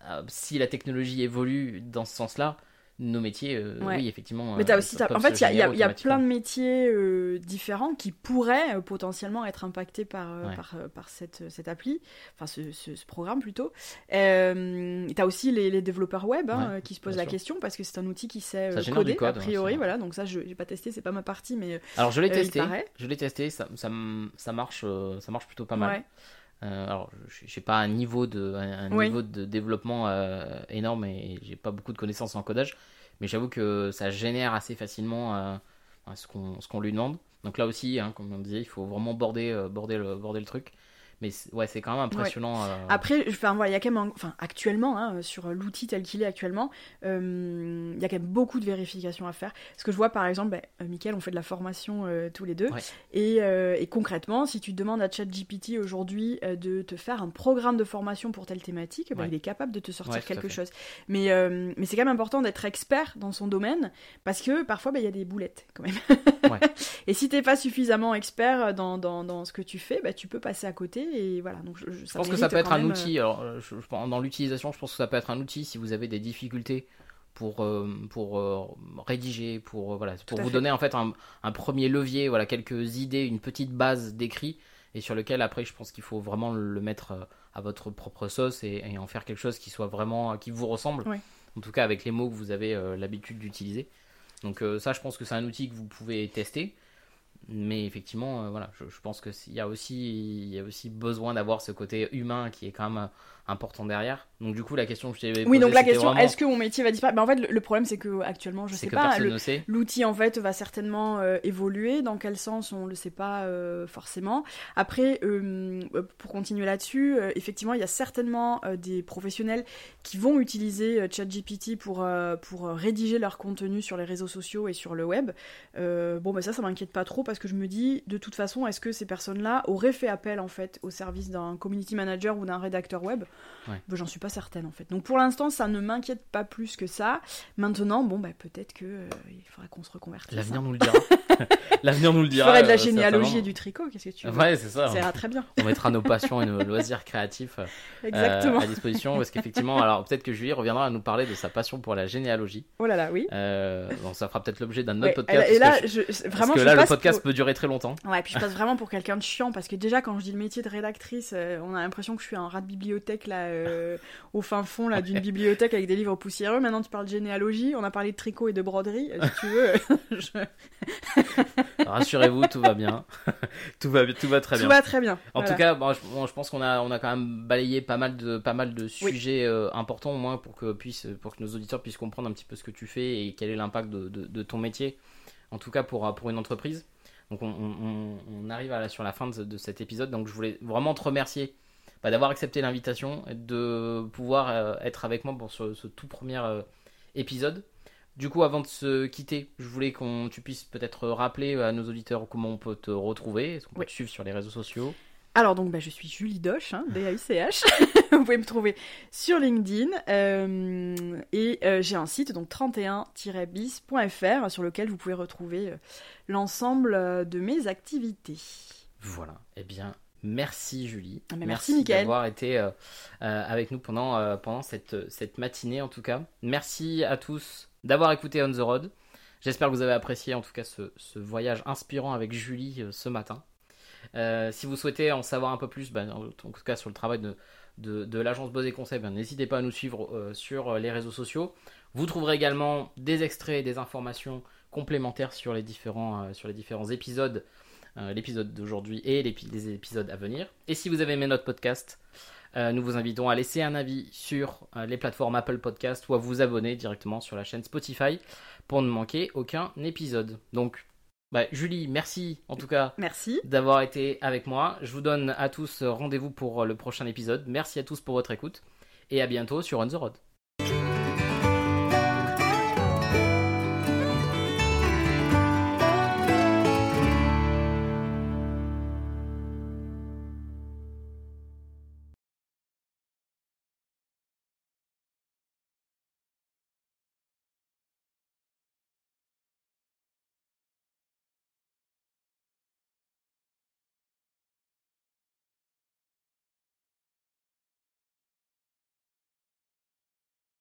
euh, si la technologie évolue dans ce sens-là, nos métiers, euh, oui, effectivement. Mais as aussi, en fait, il y, y, a plein de métiers euh, différents qui pourraient euh, potentiellement être impactés par, par, par, cette, cette appli, enfin ce, ce, programme plutôt. tu as aussi les, les, développeurs web hein, qui se posent la question parce que c'est un outil qui sait coder, code, a priori. voilà, donc ça, je n'ai pas testé, c'est pas ma partie, mais. Alors, je l'ai testé. Je l'ai testé, ça, ça, ça, marche, ça marche plutôt pas mal. Alors, je n'ai pas un niveau de, un, niveau de développement énorme et j'ai pas beaucoup de connaissances en codage, mais j'avoue que ça génère assez facilement euh, ce qu'on lui demande. Donc là aussi, hein, comme on disait, il faut vraiment border, euh, border, le, border le truc. Mais ouais, c'est quand même impressionnant. Euh. Après, enfin, voilà, il y a quand même, enfin, actuellement, hein, sur l'outil tel qu'il est actuellement, euh, il y a quand même beaucoup de vérifications à faire. Ce que je vois, par exemple, bah, euh, Mickaël, on fait de la formation tous les deux. Et, et, concrètement, si tu demandes à ChatGPT aujourd'hui de te faire un programme de formation pour telle thématique, bah, il est capable de te sortir quelque chose. Mais, mais c'est quand même important d'être expert dans son domaine parce que parfois, bah, il y a des boulettes quand même. et si t'es pas suffisamment expert dans, dans, dans, ce que tu fais, bah, tu peux passer à côté et voilà. Donc je, je pense que ça peut être un outil. Euh, alors, euh, je, dans l'utilisation, je pense que ça peut être un outil si vous avez des difficultés pour euh, pour rédiger, pour voilà, pour vous donner en fait un, un, premier levier, voilà, quelques idées, une petite base d'écrit et sur lequel après je pense qu'il faut vraiment le mettre à votre propre sauce et, en faire quelque chose qui soit vraiment qui vous ressemble. En tout cas avec les mots que vous avez l'habitude d'utiliser. Donc ça, je pense que c'est un outil que vous pouvez tester mais effectivement, euh, voilà, je, pense aussi, il y a aussi besoin d'avoir ce côté humain qui est quand même important derrière. Donc du coup, la question que je t'ai Oui, donc la question, est-ce que mon métier va disparaître? Ben, En fait, le, problème, c'est que actuellement, je sais pas. L'outil, en fait, va certainement euh, évoluer. Dans quel sens, on le sait pas euh, forcément. Après, euh, pour continuer là-dessus, effectivement, il y a certainement des professionnels qui vont utiliser ChatGPT pour, pour rédiger leur contenu sur les réseaux sociaux et sur le web. bon, ben ça, ça m'inquiète pas trop parce que je me dis, de toute façon, est-ce que ces personnes-là auraient fait appel, en fait, au service d'un community manager ou d'un rédacteur web? Ouais. J'en suis pas certaine en fait. Donc pour l'instant, ça ne m'inquiète pas plus que ça. Maintenant, bon, bah, peut-être que euh, il faudra qu'on se reconvertisse. L'avenir nous le dira. L'avenir nous le dira. Je ferai de la euh, généalogie et du tricot, qu'est-ce que tu veux Ouais, c'est ça. Ça ira très bien. On mettra nos passions et nos loisirs créatifs euh, à disposition parce qu'effectivement, alors peut-être que Julie reviendra à nous parler de sa passion pour la généalogie. Oh là là, oui. bon, ça fera peut-être l'objet d'un autre podcast. Et là, je, vraiment, parce que là, le podcast podcast peut durer très longtemps. Ouais, puis je passe vraiment pour quelqu'un de chiant parce que déjà quand je dis le métier de rédactrice, euh, on a l'impression que je suis un rat de bibliothèque là, euh, au fin fond là d'une bibliothèque avec des livres poussiéreux. Maintenant tu parles de généalogie, on a parlé de tricot et de broderie. Euh, si tu veux, je- Rassurez-vous, tout va bien. tout, va, tout va très tout bien. va très bien. En Voilà. tout cas, bon, je, bon, je pense qu'on a, on a quand même balayé pas mal de, pas mal de sujets euh, importants au moins pour que, puisse, pour que nos auditeurs puissent comprendre un petit peu ce que tu fais et quel est l'impact de, de- de ton métier, en tout cas pour, pour une entreprise. Donc on, on- on- on arrive à la- sur la fin de, de cet épisode, donc je voulais vraiment te remercier bah, d'avoir accepté l'invitation et de pouvoir euh, être avec moi pour ce, ce tout premier euh, épisode. Du coup, avant de se quitter, je voulais qu'on tu puisses peut-être rappeler à nos auditeurs comment on peut te retrouver, est-ce qu'on peut Oui. te suivre sur les réseaux sociaux? Alors donc bah, je suis Julie Doche, hein, D-A-U-C-H. Vous pouvez me trouver sur LinkedIn euh, et euh, j'ai un site donc 31-bis.fr sur lequel vous pouvez retrouver euh, l'ensemble de mes activités. Voilà. Eh bien, merci Julie. Ah, merci, Mickaël. d'avoir été euh, euh, avec nous pendant, euh, pendant cette, cette matinée en tout cas. Merci à tous d'avoir écouté On the Road. J'espère que vous avez apprécié en tout cas ce, ce voyage inspirant avec Julie ce matin. Si vous souhaitez en savoir un peu plus, ben, en tout cas sur le travail de, de, de l'agence Bosé Conseil, ben, n'hésitez pas à nous suivre sur les réseaux sociaux. Vous trouverez également des extraits et des informations complémentaires sur les différents, sur les différents épisodes, euh, l'épisode d'aujourd'hui et les épisodes à venir. Et si vous avez aimé notre podcast, euh, nous vous invitons à laisser un avis sur euh, les plateformes Apple Podcast ou à vous abonner directement sur la chaîne Spotify pour ne manquer aucun épisode. Donc, bah, Julie, merci en tout cas Merci. d'avoir été avec moi. Je vous donne à tous rendez-vous pour le prochain épisode. Merci à tous pour votre écoute et à bientôt sur On the Road.